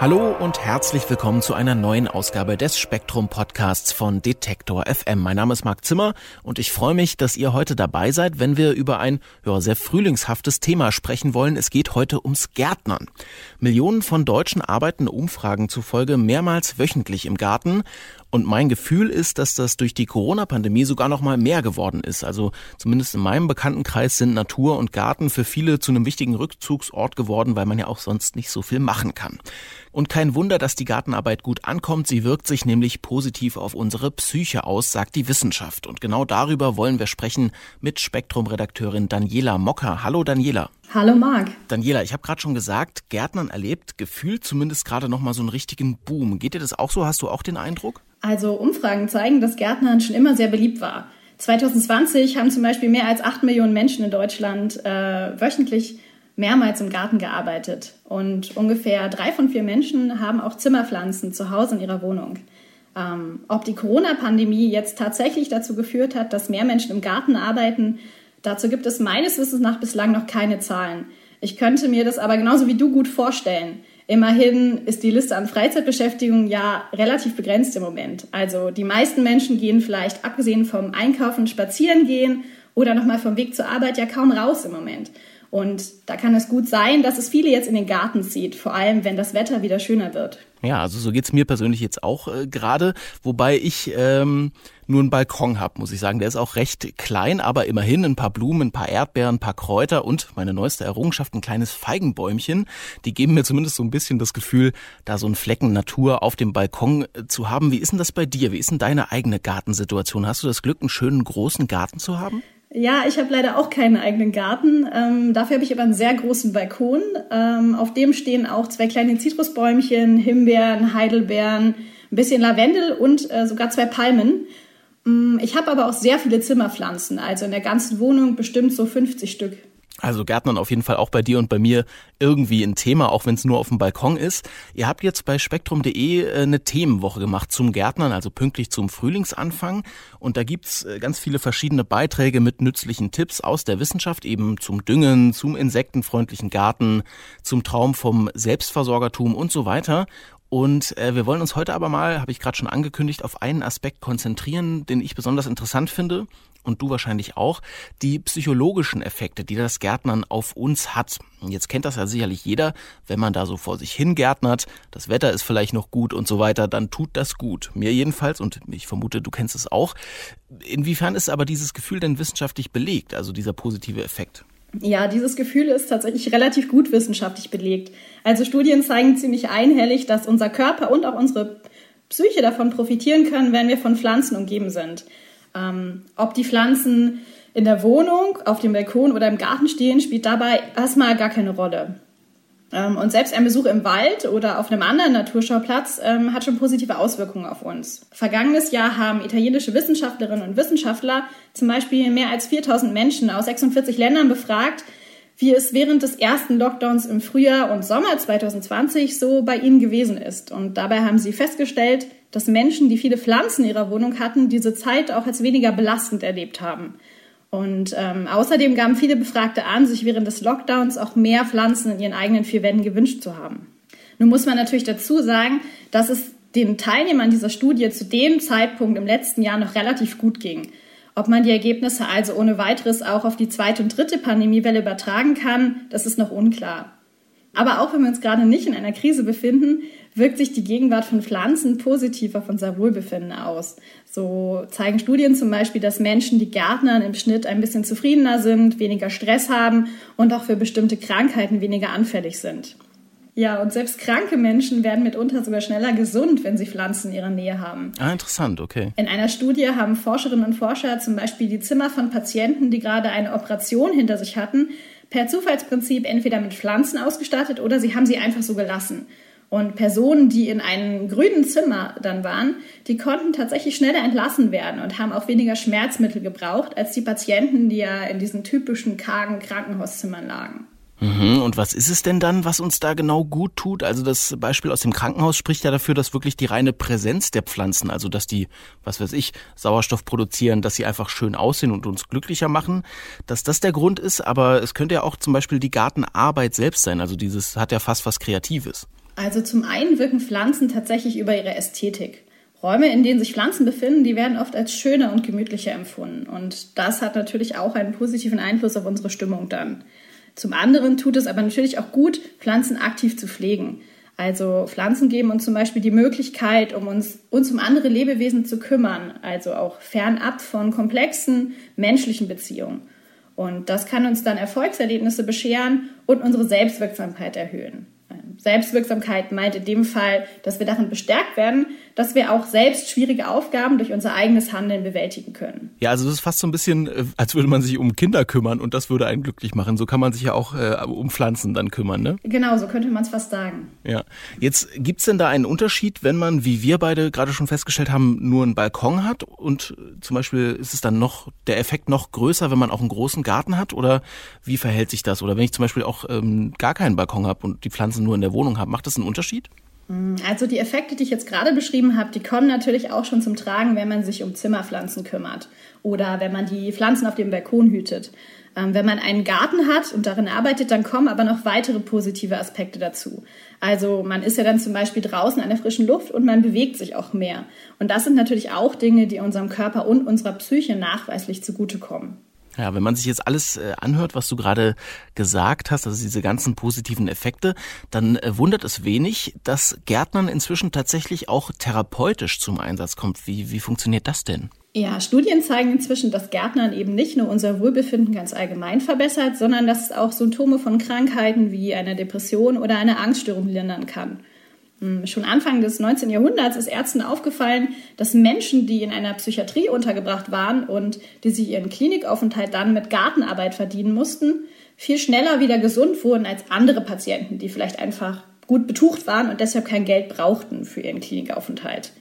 Hallo und herzlich willkommen zu einer neuen Ausgabe des Spektrum Podcasts von Detektor FM. Mein Name ist Marc Zimmer und ich freue mich, dass ihr heute dabei seid, wenn wir über ein ja, sehr frühlingshaftes Thema sprechen wollen. Es geht heute ums Gärtnern. Millionen von Deutschen arbeiten Umfragen zufolge mehrmals wöchentlich im Garten und mein Gefühl ist, dass das durch die Corona-Pandemie sogar noch mal mehr geworden ist. Also zumindest in meinem Bekanntenkreis sind Natur und Garten für viele zu einem wichtigen Rückzugsort geworden, weil man ja auch sonst nicht so viel machen kann. Und kein Wunder, dass die Gartenarbeit gut ankommt. Sie wirkt sich nämlich positiv auf unsere Psyche aus, sagt die Wissenschaft. Und genau darüber wollen wir sprechen mit Spektrum-Redakteurin Daniela Mocker. Hallo Daniela. Hallo Marc. Daniela, ich habe gerade schon gesagt, Gärtnern erlebt gefühlt zumindest gerade noch mal so einen richtigen Boom. Geht dir das auch so? Hast du auch den Eindruck? Also Umfragen zeigen, dass Gärtnern schon immer sehr beliebt war. 2020 haben zum Beispiel mehr als 8 Millionen Menschen in Deutschland äh, wöchentlich mehrmals im Garten gearbeitet. Und ungefähr drei von vier Menschen haben auch Zimmerpflanzen zu Hause in ihrer Wohnung. Ähm, ob die Corona-Pandemie jetzt tatsächlich dazu geführt hat, dass mehr Menschen im Garten arbeiten, dazu gibt es meines Wissens nach bislang noch keine Zahlen. Ich könnte mir das aber genauso wie du gut vorstellen. Immerhin ist die Liste an Freizeitbeschäftigungen ja relativ begrenzt im Moment. Also die meisten Menschen gehen vielleicht abgesehen vom Einkaufen, Spazieren gehen oder nochmal vom Weg zur Arbeit ja kaum raus im Moment. Und da kann es gut sein, dass es viele jetzt in den Garten zieht, vor allem wenn das Wetter wieder schöner wird. Ja, also so geht's mir persönlich jetzt auch äh, gerade, wobei ich ähm, nur einen Balkon habe, muss ich sagen. Der ist auch recht klein, aber immerhin ein paar Blumen, ein paar Erdbeeren, ein paar Kräuter und meine neueste Errungenschaft, ein kleines Feigenbäumchen. Die geben mir zumindest so ein bisschen das Gefühl, da so einen Flecken Natur auf dem Balkon äh, zu haben. Wie ist denn das bei dir? Wie ist denn deine eigene Gartensituation? Hast du das Glück, einen schönen großen Garten zu haben? Ja, ich habe leider auch keinen eigenen Garten. Ähm, dafür habe ich aber einen sehr großen Balkon. Ähm, auf dem stehen auch zwei kleine Zitrusbäumchen, Himbeeren, Heidelbeeren, ein bisschen Lavendel und äh, sogar zwei Palmen. Ähm, ich habe aber auch sehr viele Zimmerpflanzen, also in der ganzen Wohnung bestimmt so 50 Stück. Also Gärtnern auf jeden Fall auch bei dir und bei mir irgendwie ein Thema, auch wenn es nur auf dem Balkon ist. Ihr habt jetzt bei spektrum.de äh, eine Themenwoche gemacht zum Gärtnern, also pünktlich zum Frühlingsanfang. Und da gibt's äh, ganz viele verschiedene Beiträge mit nützlichen Tipps aus der Wissenschaft, eben zum Düngen, zum insektenfreundlichen Garten, zum Traum vom Selbstversorgertum und so weiter. Und äh, wir wollen uns heute aber mal, habe ich gerade schon angekündigt, auf einen Aspekt konzentrieren, den ich besonders interessant finde und du wahrscheinlich auch, die psychologischen Effekte, die das Gärtnern auf uns hat. Jetzt kennt das ja sicherlich jeder, wenn man da so vor sich hin gärtnert, das Wetter ist vielleicht noch gut und so weiter, dann tut das gut. Mir jedenfalls und ich vermute, du kennst es auch. Inwiefern ist aber dieses Gefühl denn wissenschaftlich belegt, also dieser positive Effekt? Ja, dieses Gefühl ist tatsächlich relativ gut wissenschaftlich belegt. Also Studien zeigen ziemlich einhellig, dass unser Körper und auch unsere Psyche davon profitieren können, wenn wir von Pflanzen umgeben sind. Ähm, ob die Pflanzen in der Wohnung, auf dem Balkon oder im Garten stehen, spielt dabei erstmal gar keine Rolle. Ähm, und selbst ein Besuch im Wald oder auf einem anderen Naturschauplatz ähm, hat schon positive Auswirkungen auf uns. Vergangenes Jahr haben italienische Wissenschaftlerinnen und Wissenschaftler zum Beispiel mehr als 4000 Menschen aus 46 Ländern befragt, wie es während des ersten Lockdowns im Frühjahr und Sommer 2020 so bei ihnen gewesen ist. Und dabei haben sie festgestellt, dass Menschen, die viele Pflanzen in ihrer Wohnung hatten, diese Zeit auch als weniger belastend erlebt haben. Und ähm, außerdem gaben viele Befragte an, sich während des Lockdowns auch mehr Pflanzen in ihren eigenen vier Wänden gewünscht zu haben. Nun muss man natürlich dazu sagen, dass es den Teilnehmern dieser Studie zu dem Zeitpunkt im letzten Jahr noch relativ gut ging. Ob man die Ergebnisse also ohne weiteres auch auf die zweite und dritte Pandemiewelle übertragen kann, das ist noch unklar. Aber auch wenn wir uns gerade nicht in einer Krise befinden, wirkt sich die Gegenwart von Pflanzen positiv auf unser Wohlbefinden aus. So zeigen Studien zum Beispiel, dass Menschen, die Gärtnern im Schnitt ein bisschen zufriedener sind, weniger Stress haben und auch für bestimmte Krankheiten weniger anfällig sind. Ja, und selbst kranke Menschen werden mitunter sogar schneller gesund, wenn sie Pflanzen in ihrer Nähe haben. Ah, interessant, okay. In einer Studie haben Forscherinnen und Forscher zum Beispiel die Zimmer von Patienten, die gerade eine Operation hinter sich hatten, per Zufallsprinzip entweder mit Pflanzen ausgestattet oder sie haben sie einfach so gelassen. Und Personen, die in einem grünen Zimmer dann waren, die konnten tatsächlich schneller entlassen werden und haben auch weniger Schmerzmittel gebraucht als die Patienten, die ja in diesen typischen kargen Krankenhauszimmern lagen. Mhm. Und was ist es denn dann, was uns da genau gut tut? Also das Beispiel aus dem Krankenhaus spricht ja dafür, dass wirklich die reine Präsenz der Pflanzen, also dass die, was weiß ich, Sauerstoff produzieren, dass sie einfach schön aussehen und uns glücklicher machen, dass das der Grund ist. Aber es könnte ja auch zum Beispiel die Gartenarbeit selbst sein. Also dieses hat ja fast was Kreatives. Also zum einen wirken Pflanzen tatsächlich über ihre Ästhetik. Räume, in denen sich Pflanzen befinden, die werden oft als schöner und gemütlicher empfunden. Und das hat natürlich auch einen positiven Einfluss auf unsere Stimmung dann. Zum anderen tut es aber natürlich auch gut, Pflanzen aktiv zu pflegen. Also Pflanzen geben uns zum Beispiel die Möglichkeit, um uns, uns um andere Lebewesen zu kümmern, also auch fernab von komplexen menschlichen Beziehungen. Und das kann uns dann Erfolgserlebnisse bescheren und unsere Selbstwirksamkeit erhöhen. Selbstwirksamkeit meint in dem Fall, dass wir darin bestärkt werden, dass wir auch selbst schwierige Aufgaben durch unser eigenes Handeln bewältigen können. Ja, also das ist fast so ein bisschen, äh, als würde man sich um Kinder kümmern und das würde einen glücklich machen. So kann man sich ja auch äh, um Pflanzen dann kümmern, ne? Genau, so könnte man es fast sagen. Ja. Jetzt gibt's denn da einen Unterschied, wenn man, wie wir beide gerade schon festgestellt haben, nur einen Balkon hat und äh, zum Beispiel ist es dann noch der Effekt noch größer, wenn man auch einen großen Garten hat oder wie verhält sich das? Oder wenn ich zum Beispiel auch ähm, gar keinen Balkon habe und die Pflanzen nur in der Wohnung habe, macht das einen Unterschied? Mm, also die Effekte, die ich jetzt gerade beschrieben habe, die kommen natürlich auch schon zum Tragen, wenn man sich um Zimmerpflanzen kümmert oder wenn man die Pflanzen auf dem Balkon hütet. Ähm, wenn man einen Garten hat und darin arbeitet, dann kommen aber noch weitere positive Aspekte dazu. Also man ist ja dann zum Beispiel draußen an der frischen Luft und man bewegt sich auch mehr. Und das sind natürlich auch Dinge, die unserem Körper und unserer Psyche nachweislich zugutekommen. Ja, wenn man sich jetzt alles äh, anhört, was du gerade gesagt hast, also diese ganzen positiven Effekte, dann äh, wundert es wenig, dass Gärtnern inzwischen tatsächlich auch therapeutisch zum Einsatz kommt. Wie, wie funktioniert das denn? Ja, Studien zeigen inzwischen, dass Gärtnern eben nicht nur unser Wohlbefinden ganz allgemein verbessert, sondern dass es auch Symptome von Krankheiten wie einer Depression oder einer Angststörung lindern kann. Hm, schon Anfang des 19. Jahrhunderts ist Ärzten aufgefallen, dass Menschen, die in einer Psychiatrie untergebracht waren und die sich ihren Klinikaufenthalt dann mit Gartenarbeit verdienen mussten, viel schneller wieder gesund wurden als andere Patienten, die vielleicht einfach gut betucht waren und deshalb kein Geld brauchten für ihren Klinikaufenthalt.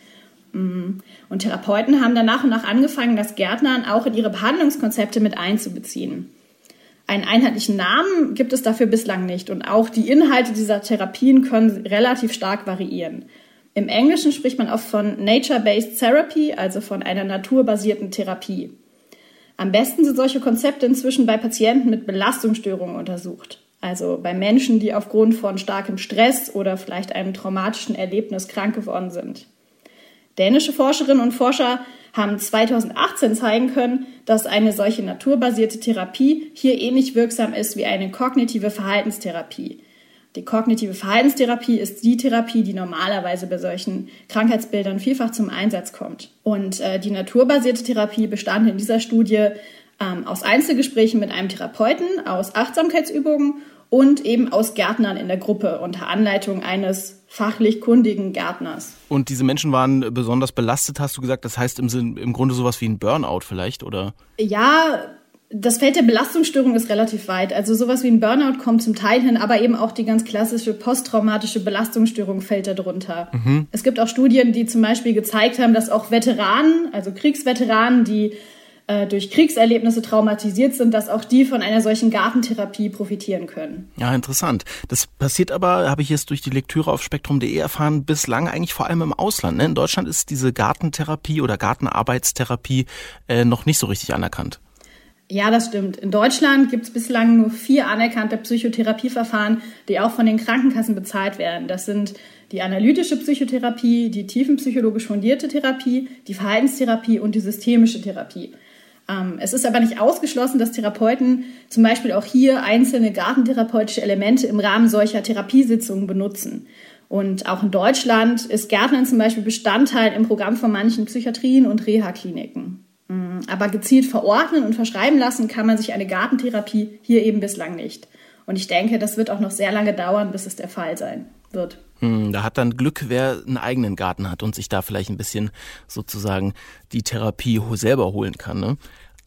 Hm, und Therapeuten haben dann nach und nach angefangen, das Gärtnern auch in ihre Behandlungskonzepte mit einzubeziehen. Einen einheitlichen Namen gibt es dafür bislang nicht und auch die Inhalte dieser Therapien können relativ stark variieren. Im Englischen spricht man oft von Nature-Based Therapy, also von einer naturbasierten Therapie. Am besten sind solche Konzepte inzwischen bei Patienten mit Belastungsstörungen untersucht, also bei Menschen, die aufgrund von starkem Stress oder vielleicht einem traumatischen Erlebnis krank geworden sind. Dänische Forscherinnen und Forscher haben 2018 zeigen können, dass eine solche naturbasierte Therapie hier ähnlich wirksam ist wie eine kognitive Verhaltenstherapie. Die kognitive Verhaltenstherapie ist die Therapie, die normalerweise bei solchen Krankheitsbildern vielfach zum Einsatz kommt. Und äh, die naturbasierte Therapie bestand in dieser Studie ähm, aus Einzelgesprächen mit einem Therapeuten, aus Achtsamkeitsübungen und eben aus Gärtnern in der Gruppe unter Anleitung eines fachlich kundigen Gärtners. Und diese Menschen waren besonders belastet, hast du gesagt. Das heißt im, Sinn, im Grunde sowas wie ein Burnout vielleicht, oder? Ja, das Feld der Belastungsstörung ist relativ weit. Also sowas wie ein Burnout kommt zum Teil hin, aber eben auch die ganz klassische posttraumatische Belastungsstörung fällt darunter. Mhm. Es gibt auch Studien, die zum Beispiel gezeigt haben, dass auch Veteranen, also Kriegsveteranen, die äh, durch Kriegserlebnisse traumatisiert sind, dass auch die von einer solchen Gartentherapie profitieren können. Ja, interessant. Das passiert aber, habe ich jetzt durch die Lektüre auf spektrum.de erfahren, bislang eigentlich vor allem im Ausland. Ne? In Deutschland ist diese Gartentherapie oder Gartenarbeitstherapie äh, noch nicht so richtig anerkannt. Ja, das stimmt. In Deutschland gibt es bislang nur vier anerkannte Psychotherapieverfahren, die auch von den Krankenkassen bezahlt werden. Das sind die analytische Psychotherapie, die tiefenpsychologisch fundierte Therapie, die Verhaltenstherapie und die systemische Therapie. Ähm, es ist aber nicht ausgeschlossen, dass Therapeuten zum Beispiel auch hier einzelne gartentherapeutische Elemente im Rahmen solcher Therapiesitzungen benutzen. Und auch in Deutschland ist Gärtnern zum Beispiel Bestandteil im Programm von manchen Psychiatrien und Reha-Kliniken. Mm, aber gezielt verordnen und verschreiben lassen kann man sich eine Gartentherapie hier eben bislang nicht. Und ich denke, das wird auch noch sehr lange dauern, bis es der Fall sein wird. Hm, da hat dann Glück, wer einen eigenen Garten hat und sich da vielleicht ein bisschen sozusagen die Therapie selber holen kann. Ne?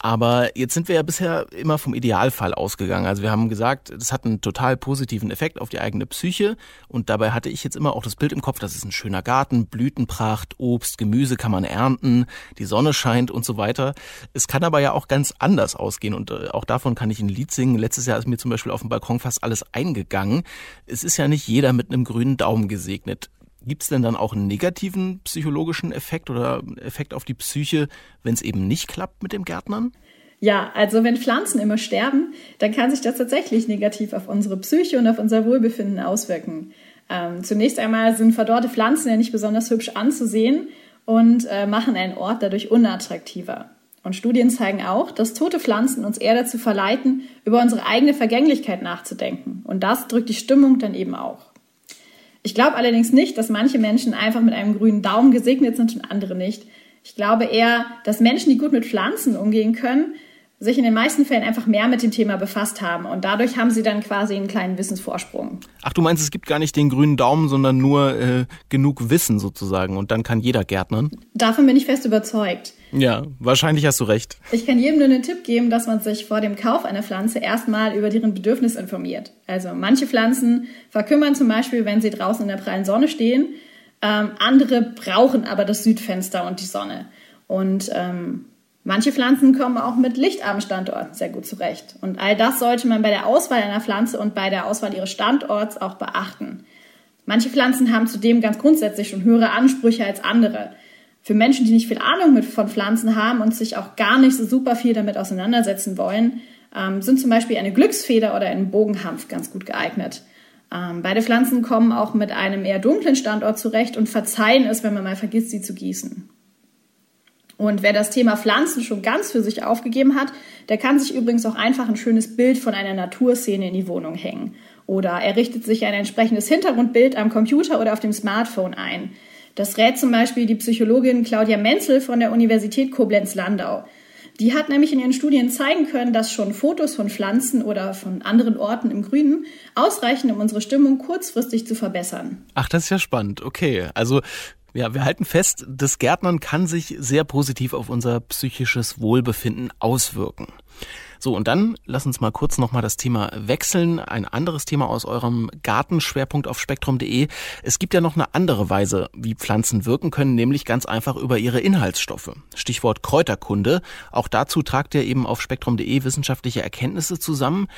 Aber jetzt sind wir ja bisher immer vom Idealfall ausgegangen. Also wir haben gesagt, das hat einen total positiven Effekt auf die eigene Psyche. Und dabei hatte ich jetzt immer auch das Bild im Kopf, das ist ein schöner Garten, Blütenpracht, Obst, Gemüse kann man ernten, die Sonne scheint und so weiter. Es kann aber ja auch ganz anders ausgehen. Und äh, auch davon kann ich ein Lied singen. Letztes Jahr ist mir zum Beispiel auf dem Balkon fast alles eingegangen. Es ist ja nicht jeder mit einem grünen Daumen gesegnet. Gibt es denn dann auch einen negativen psychologischen Effekt oder Effekt auf die Psyche, wenn es eben nicht klappt mit dem Gärtnern? Ja, also wenn Pflanzen immer sterben, dann kann sich das tatsächlich negativ auf unsere Psyche und auf unser Wohlbefinden auswirken. Ähm, zunächst einmal sind verdorrte Pflanzen ja nicht besonders hübsch anzusehen und äh, machen einen Ort dadurch unattraktiver. Und Studien zeigen auch, dass tote Pflanzen uns eher dazu verleiten, über unsere eigene Vergänglichkeit nachzudenken. Und das drückt die Stimmung dann eben auch. Ich glaube allerdings nicht, dass manche Menschen einfach mit einem grünen Daumen gesegnet sind und andere nicht. Ich glaube eher, dass Menschen, die gut mit Pflanzen umgehen können, sich in den meisten Fällen einfach mehr mit dem Thema befasst haben und dadurch haben sie dann quasi einen kleinen Wissensvorsprung. Ach, du meinst, es gibt gar nicht den grünen Daumen, sondern nur äh, genug Wissen sozusagen und dann kann jeder Gärtnern? Davon bin ich fest überzeugt. Ja, wahrscheinlich hast du recht. Ich kann jedem nur einen Tipp geben, dass man sich vor dem Kauf einer Pflanze erstmal über deren Bedürfnis informiert. Also manche Pflanzen verkümmern zum Beispiel, wenn sie draußen in der prallen Sonne stehen. Ähm, andere brauchen aber das Südfenster und die Sonne. Und ähm, manche Pflanzen kommen auch mit lichtarmen Standorten sehr gut zurecht. Und all das sollte man bei der Auswahl einer Pflanze und bei der Auswahl ihres Standorts auch beachten. Manche Pflanzen haben zudem ganz grundsätzlich schon höhere Ansprüche als andere für Menschen, die nicht viel Ahnung von Pflanzen haben und sich auch gar nicht so super viel damit auseinandersetzen wollen, ähm, sind zum Beispiel eine Glücksfeder oder ein Bogenhanf ganz gut geeignet. Ähm, beide Pflanzen kommen auch mit einem eher dunklen Standort zurecht und verzeihen es, wenn man mal vergisst, sie zu gießen. Und wer das Thema Pflanzen schon ganz für sich aufgegeben hat, der kann sich übrigens auch einfach ein schönes Bild von einer Naturszene in die Wohnung hängen. Oder er richtet sich ein entsprechendes Hintergrundbild am Computer oder auf dem Smartphone ein. Das rät zum Beispiel die Psychologin Claudia Menzel von der Universität Koblenz-Landau. Die hat nämlich in ihren Studien zeigen können, dass schon Fotos von Pflanzen oder von anderen Orten im Grünen ausreichen, um unsere Stimmung kurzfristig zu verbessern. Ach, das ist ja spannend. Okay, also ja, wir halten fest, das Gärtnern kann sich sehr positiv auf unser psychisches Wohlbefinden auswirken. So, und dann lass uns mal kurz nochmal das Thema wechseln. Ein anderes Thema aus eurem Gartenschwerpunkt auf spektrum.de. Es gibt ja noch eine andere Weise, wie Pflanzen wirken können, nämlich ganz einfach über ihre Inhaltsstoffe. Stichwort Kräuterkunde. Auch dazu tragt ihr eben auf spektrum.de wissenschaftliche Erkenntnisse zusammen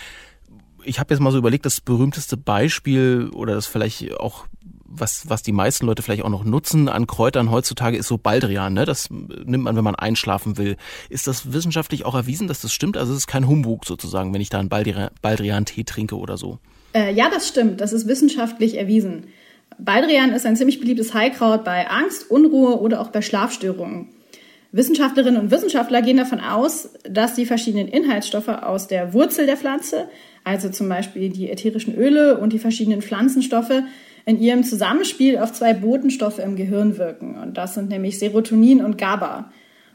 ich habe jetzt mal so überlegt, das berühmteste Beispiel oder das vielleicht auch was, was die meisten Leute vielleicht auch noch nutzen an Kräutern heutzutage, ist so Baldrian. Ne? Das nimmt man, wenn man einschlafen will. Ist das wissenschaftlich auch erwiesen, dass das stimmt? Also es ist kein Humbug sozusagen, wenn ich da einen Baldrian-Tee trinke oder so. Äh, ja, das stimmt. Das ist wissenschaftlich erwiesen. Baldrian ist ein ziemlich beliebtes Heilkraut bei Angst, Unruhe oder auch bei Schlafstörungen. Wissenschaftlerinnen und Wissenschaftler gehen davon aus, dass die verschiedenen Inhaltsstoffe aus der Wurzel der Pflanze, also zum Beispiel die ätherischen Öle und die verschiedenen Pflanzenstoffe, in ihrem Zusammenspiel auf zwei Botenstoffe im Gehirn wirken. Und das sind nämlich Serotonin und GABA.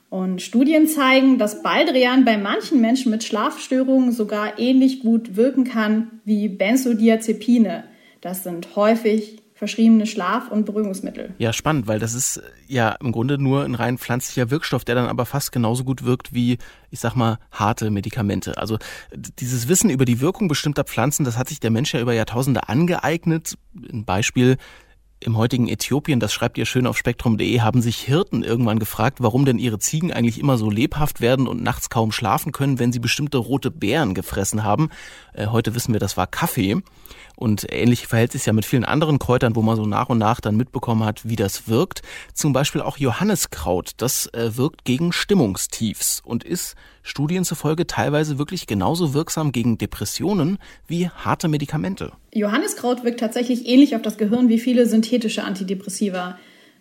Und Studien zeigen, dass Baldrian bei manchen Menschen mit Schlafstörungen sogar ähnlich gut wirken kann wie Benzodiazepine. Das sind häufig verschriebene Schlaf- und Beruhigungsmittel. Ja, spannend, weil das ist ja im Grunde nur ein rein pflanzlicher Wirkstoff, der dann aber fast genauso gut wirkt wie, ich sag mal, harte Medikamente. Also dieses Wissen über die Wirkung bestimmter Pflanzen, das hat sich der Mensch ja über Jahrtausende angeeignet. Ein Beispiel im heutigen Äthiopien, das schreibt ihr schön auf spektrum.de, haben sich Hirten irgendwann gefragt, warum denn ihre Ziegen eigentlich immer so lebhaft werden und nachts kaum schlafen können, wenn sie bestimmte rote Beeren gefressen haben. Äh, heute wissen wir, das war Kaffee. Und ähnlich verhält sich ja mit vielen anderen Kräutern, wo man so nach und nach dann mitbekommen hat, wie das wirkt. Zum Beispiel auch Johanniskraut. Das äh, wirkt gegen Stimmungstiefs und ist Studien zufolge teilweise wirklich genauso wirksam gegen Depressionen wie harte Medikamente. Johanniskraut wirkt tatsächlich ähnlich auf das Gehirn wie viele synthetische Antidepressiva.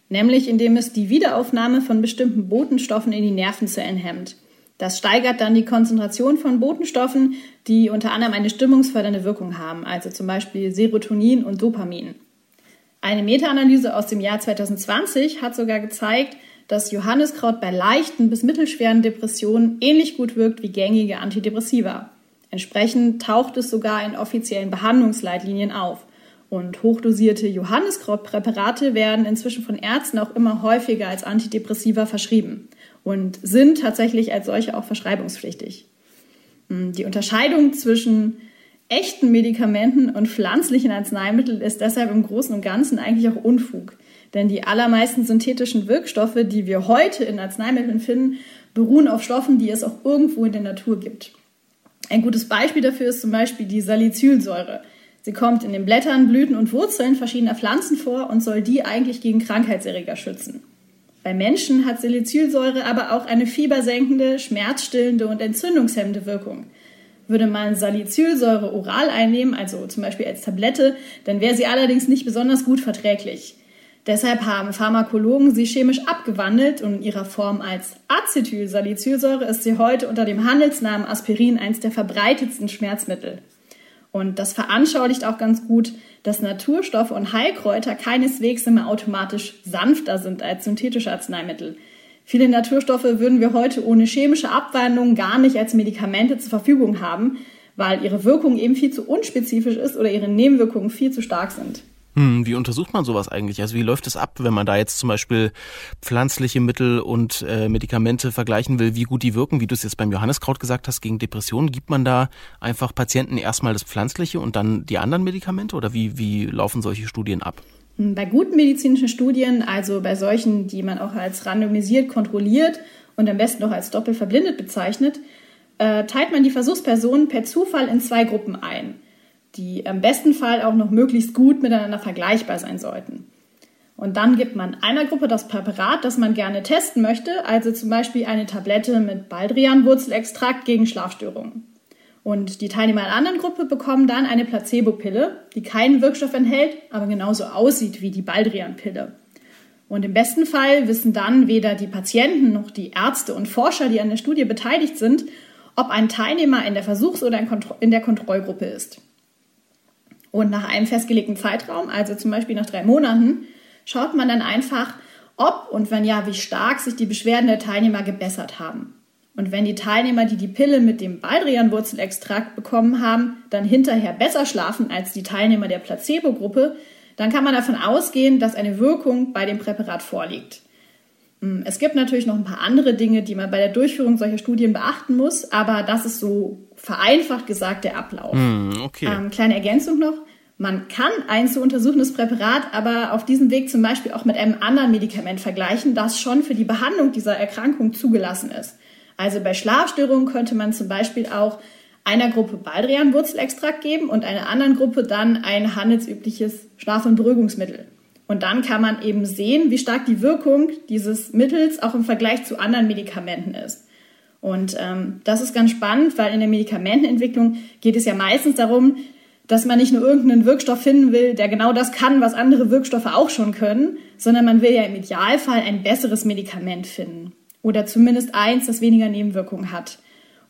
Nämlich indem es die Wiederaufnahme von bestimmten Botenstoffen in die Nervenzellen hemmt. Das steigert dann die Konzentration von Botenstoffen, die unter anderem eine stimmungsfördernde Wirkung haben, also zum Beispiel Serotonin und Dopamin. Eine Meta-Analyse aus dem Jahr 2020 hat sogar gezeigt, dass Johanniskraut bei leichten bis mittelschweren Depressionen ähnlich gut wirkt wie gängige Antidepressiva. Entsprechend taucht es sogar in offiziellen Behandlungsleitlinien auf. Und hochdosierte Johanniskrautpräparate werden inzwischen von Ärzten auch immer häufiger als Antidepressiva verschrieben. Und sind tatsächlich als solche auch verschreibungspflichtig. Hm, die Unterscheidung zwischen echten Medikamenten und pflanzlichen Arzneimitteln ist deshalb im Großen und Ganzen eigentlich auch Unfug. Denn die allermeisten synthetischen Wirkstoffe, die wir heute in Arzneimitteln finden, beruhen auf Stoffen, die es auch irgendwo in der Natur gibt. Ein gutes Beispiel dafür ist zum Beispiel die Salicylsäure. Sie kommt in den Blättern, Blüten und Wurzeln verschiedener Pflanzen vor und soll die eigentlich gegen Krankheitserreger schützen. Bei Menschen hat Salicylsäure aber auch eine fiebersenkende, schmerzstillende und entzündungshemmende Wirkung. Würde man Salicylsäure oral einnehmen, also zum Beispiel als Tablette, dann wäre sie allerdings nicht besonders gut verträglich. Deshalb haben Pharmakologen sie chemisch abgewandelt und in ihrer Form als Acetylsalicylsäure ist sie heute unter dem Handelsnamen Aspirin eines der verbreitetsten Schmerzmittel. Und das veranschaulicht auch ganz gut, dass Naturstoffe und Heilkräuter keineswegs immer automatisch sanfter sind als synthetische Arzneimittel. Viele Naturstoffe würden wir heute ohne chemische Abwandlung gar nicht als Medikamente zur Verfügung haben, weil ihre Wirkung eben viel zu unspezifisch ist oder ihre Nebenwirkungen viel zu stark sind. Hm, wie untersucht man sowas eigentlich? Also wie läuft es ab, wenn man da jetzt zum Beispiel pflanzliche Mittel und äh, Medikamente vergleichen will, wie gut die wirken? Wie du es jetzt beim Johanneskraut gesagt hast, gegen Depressionen, gibt man da einfach Patienten erstmal das Pflanzliche und dann die anderen Medikamente oder wie, wie laufen solche Studien ab? Hm, bei guten medizinischen Studien, also bei solchen, die man auch als randomisiert kontrolliert und am besten auch als doppelverblindet bezeichnet, äh, teilt man die Versuchspersonen per Zufall in zwei Gruppen ein die im besten Fall auch noch möglichst gut miteinander vergleichbar sein sollten. Und dann gibt man einer Gruppe das Präparat, das man gerne testen möchte, also zum Beispiel eine Tablette mit Baldrianwurzelextrakt gegen Schlafstörungen. Und die Teilnehmer einer anderen Gruppe bekommen dann eine Placebo-Pille, die keinen Wirkstoff enthält, aber genauso aussieht wie die Baldrian-Pille. Und im besten Fall wissen dann weder die Patienten noch die Ärzte und Forscher, die an der Studie beteiligt sind, ob ein Teilnehmer in der Versuchs- oder in der Kontrollgruppe ist. Und nach einem festgelegten Zeitraum, also zum Beispiel nach drei Monaten, schaut man dann einfach, ob und wenn ja, wie stark sich die Beschwerden der Teilnehmer gebessert haben. Und wenn die Teilnehmer, die die Pille mit dem Baldrianwurzelextrakt bekommen haben, dann hinterher besser schlafen als die Teilnehmer der Placebo-Gruppe, dann kann man davon ausgehen, dass eine Wirkung bei dem Präparat vorliegt. Hm, es gibt natürlich noch ein paar andere Dinge, die man bei der Durchführung solcher Studien beachten muss, aber das ist so vereinfacht gesagt der Ablauf. Mm, okay. Ähm, kleine Ergänzung noch. Man kann ein zu untersuchendes Präparat aber auf diesem Weg zum Beispiel auch mit einem anderen Medikament vergleichen, das schon für die Behandlung dieser Erkrankung zugelassen ist. Also bei Schlafstörungen könnte man zum Beispiel auch einer Gruppe Baldrianwurzelextrakt geben und einer anderen Gruppe dann ein handelsübliches Schlaf- und Beruhigungsmittel. Und dann kann man eben sehen, wie stark die Wirkung dieses Mittels auch im Vergleich zu anderen Medikamenten ist. Und ähm, das ist ganz spannend, weil in der Medikamentenentwicklung geht es ja meistens darum, dass man nicht nur irgendeinen Wirkstoff finden will, der genau das kann, was andere Wirkstoffe auch schon können, sondern man will ja im Idealfall ein besseres Medikament finden. Oder zumindest eins, das weniger Nebenwirkungen hat.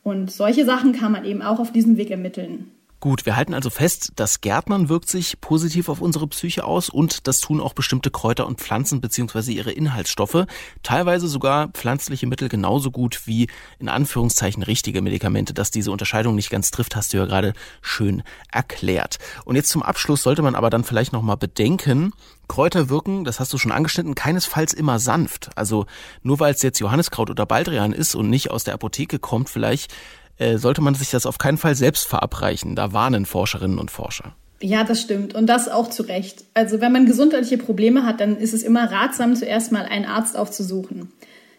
Und solche Sachen kann man eben auch auf diesem Weg ermitteln. Gut, wir halten also fest, das Gärtnern wirkt sich positiv auf unsere Psyche aus und das tun auch bestimmte Kräuter und Pflanzen bzw. ihre Inhaltsstoffe, teilweise sogar pflanzliche Mittel genauso gut wie in Anführungszeichen richtige Medikamente. Dass diese Unterscheidung nicht ganz trifft, hast du ja gerade schön erklärt. Und jetzt zum Abschluss sollte man aber dann vielleicht nochmal bedenken, Kräuter wirken, das hast du schon angeschnitten, keinesfalls immer sanft. Also nur weil es jetzt Johanniskraut oder Baldrian ist und nicht aus der Apotheke kommt, vielleicht äh, sollte man sich das auf keinen Fall selbst verabreichen. Da warnen Forscherinnen und Forscher. Ja, das stimmt. Und das auch zu Recht. Also wenn man gesundheitliche Probleme hat, dann ist es immer ratsam, zuerst mal einen Arzt aufzusuchen.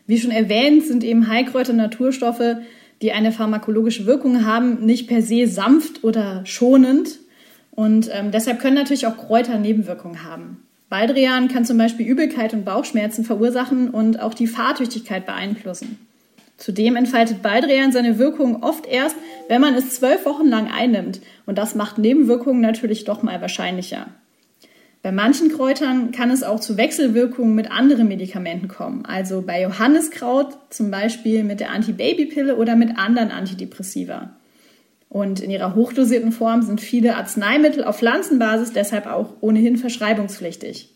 Wie schon erwähnt, sind eben Heilkräuter Naturstoffe, die eine pharmakologische Wirkung haben, nicht per se sanft oder schonend. Und ähm, deshalb können natürlich auch Kräuter Nebenwirkungen haben. Baldrian kann zum Beispiel Übelkeit und Bauchschmerzen verursachen und auch die Fahrtüchtigkeit beeinflussen. Zudem entfaltet Baldrian seine Wirkung oft erst, wenn man es zwölf Wochen lang einnimmt. Und das macht Nebenwirkungen natürlich doch mal wahrscheinlicher. Bei manchen Kräutern kann es auch zu Wechselwirkungen mit anderen Medikamenten kommen. Also bei Johanniskraut zum Beispiel mit der Antibabypille oder mit anderen Antidepressiva. Und in ihrer hochdosierten Form sind viele Arzneimittel auf Pflanzenbasis deshalb auch ohnehin verschreibungspflichtig.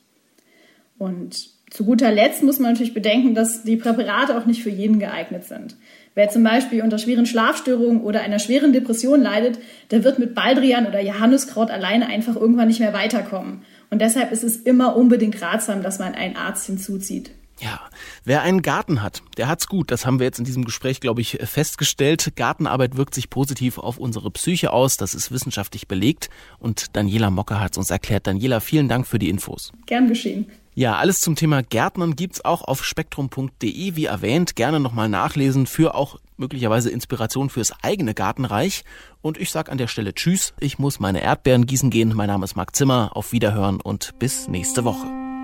Und zu guter Letzt muss man natürlich bedenken, dass die Präparate auch nicht für jeden geeignet sind. Wer zum Beispiel unter schweren Schlafstörungen oder einer schweren Depression leidet, der wird mit Baldrian oder Johanniskraut alleine einfach irgendwann nicht mehr weiterkommen. Und deshalb ist es immer unbedingt ratsam, dass man einen Arzt hinzuzieht. Ja, wer einen Garten hat, der hat's gut. Das haben wir jetzt in diesem Gespräch, glaube ich, festgestellt. Gartenarbeit wirkt sich positiv auf unsere Psyche aus. Das ist wissenschaftlich belegt. Und Daniela Mocker hat's uns erklärt. Daniela, vielen Dank für die Infos. Gern geschehen. Ja, alles zum Thema Gärtnern gibt's auch auf spektrum.de, wie erwähnt. Gerne nochmal nachlesen für auch möglicherweise Inspiration fürs eigene Gartenreich. Und ich sag an der Stelle Tschüss. Ich muss meine Erdbeeren gießen gehen. Mein Name ist Marc Zimmer. Auf Wiederhören und bis nächste Woche.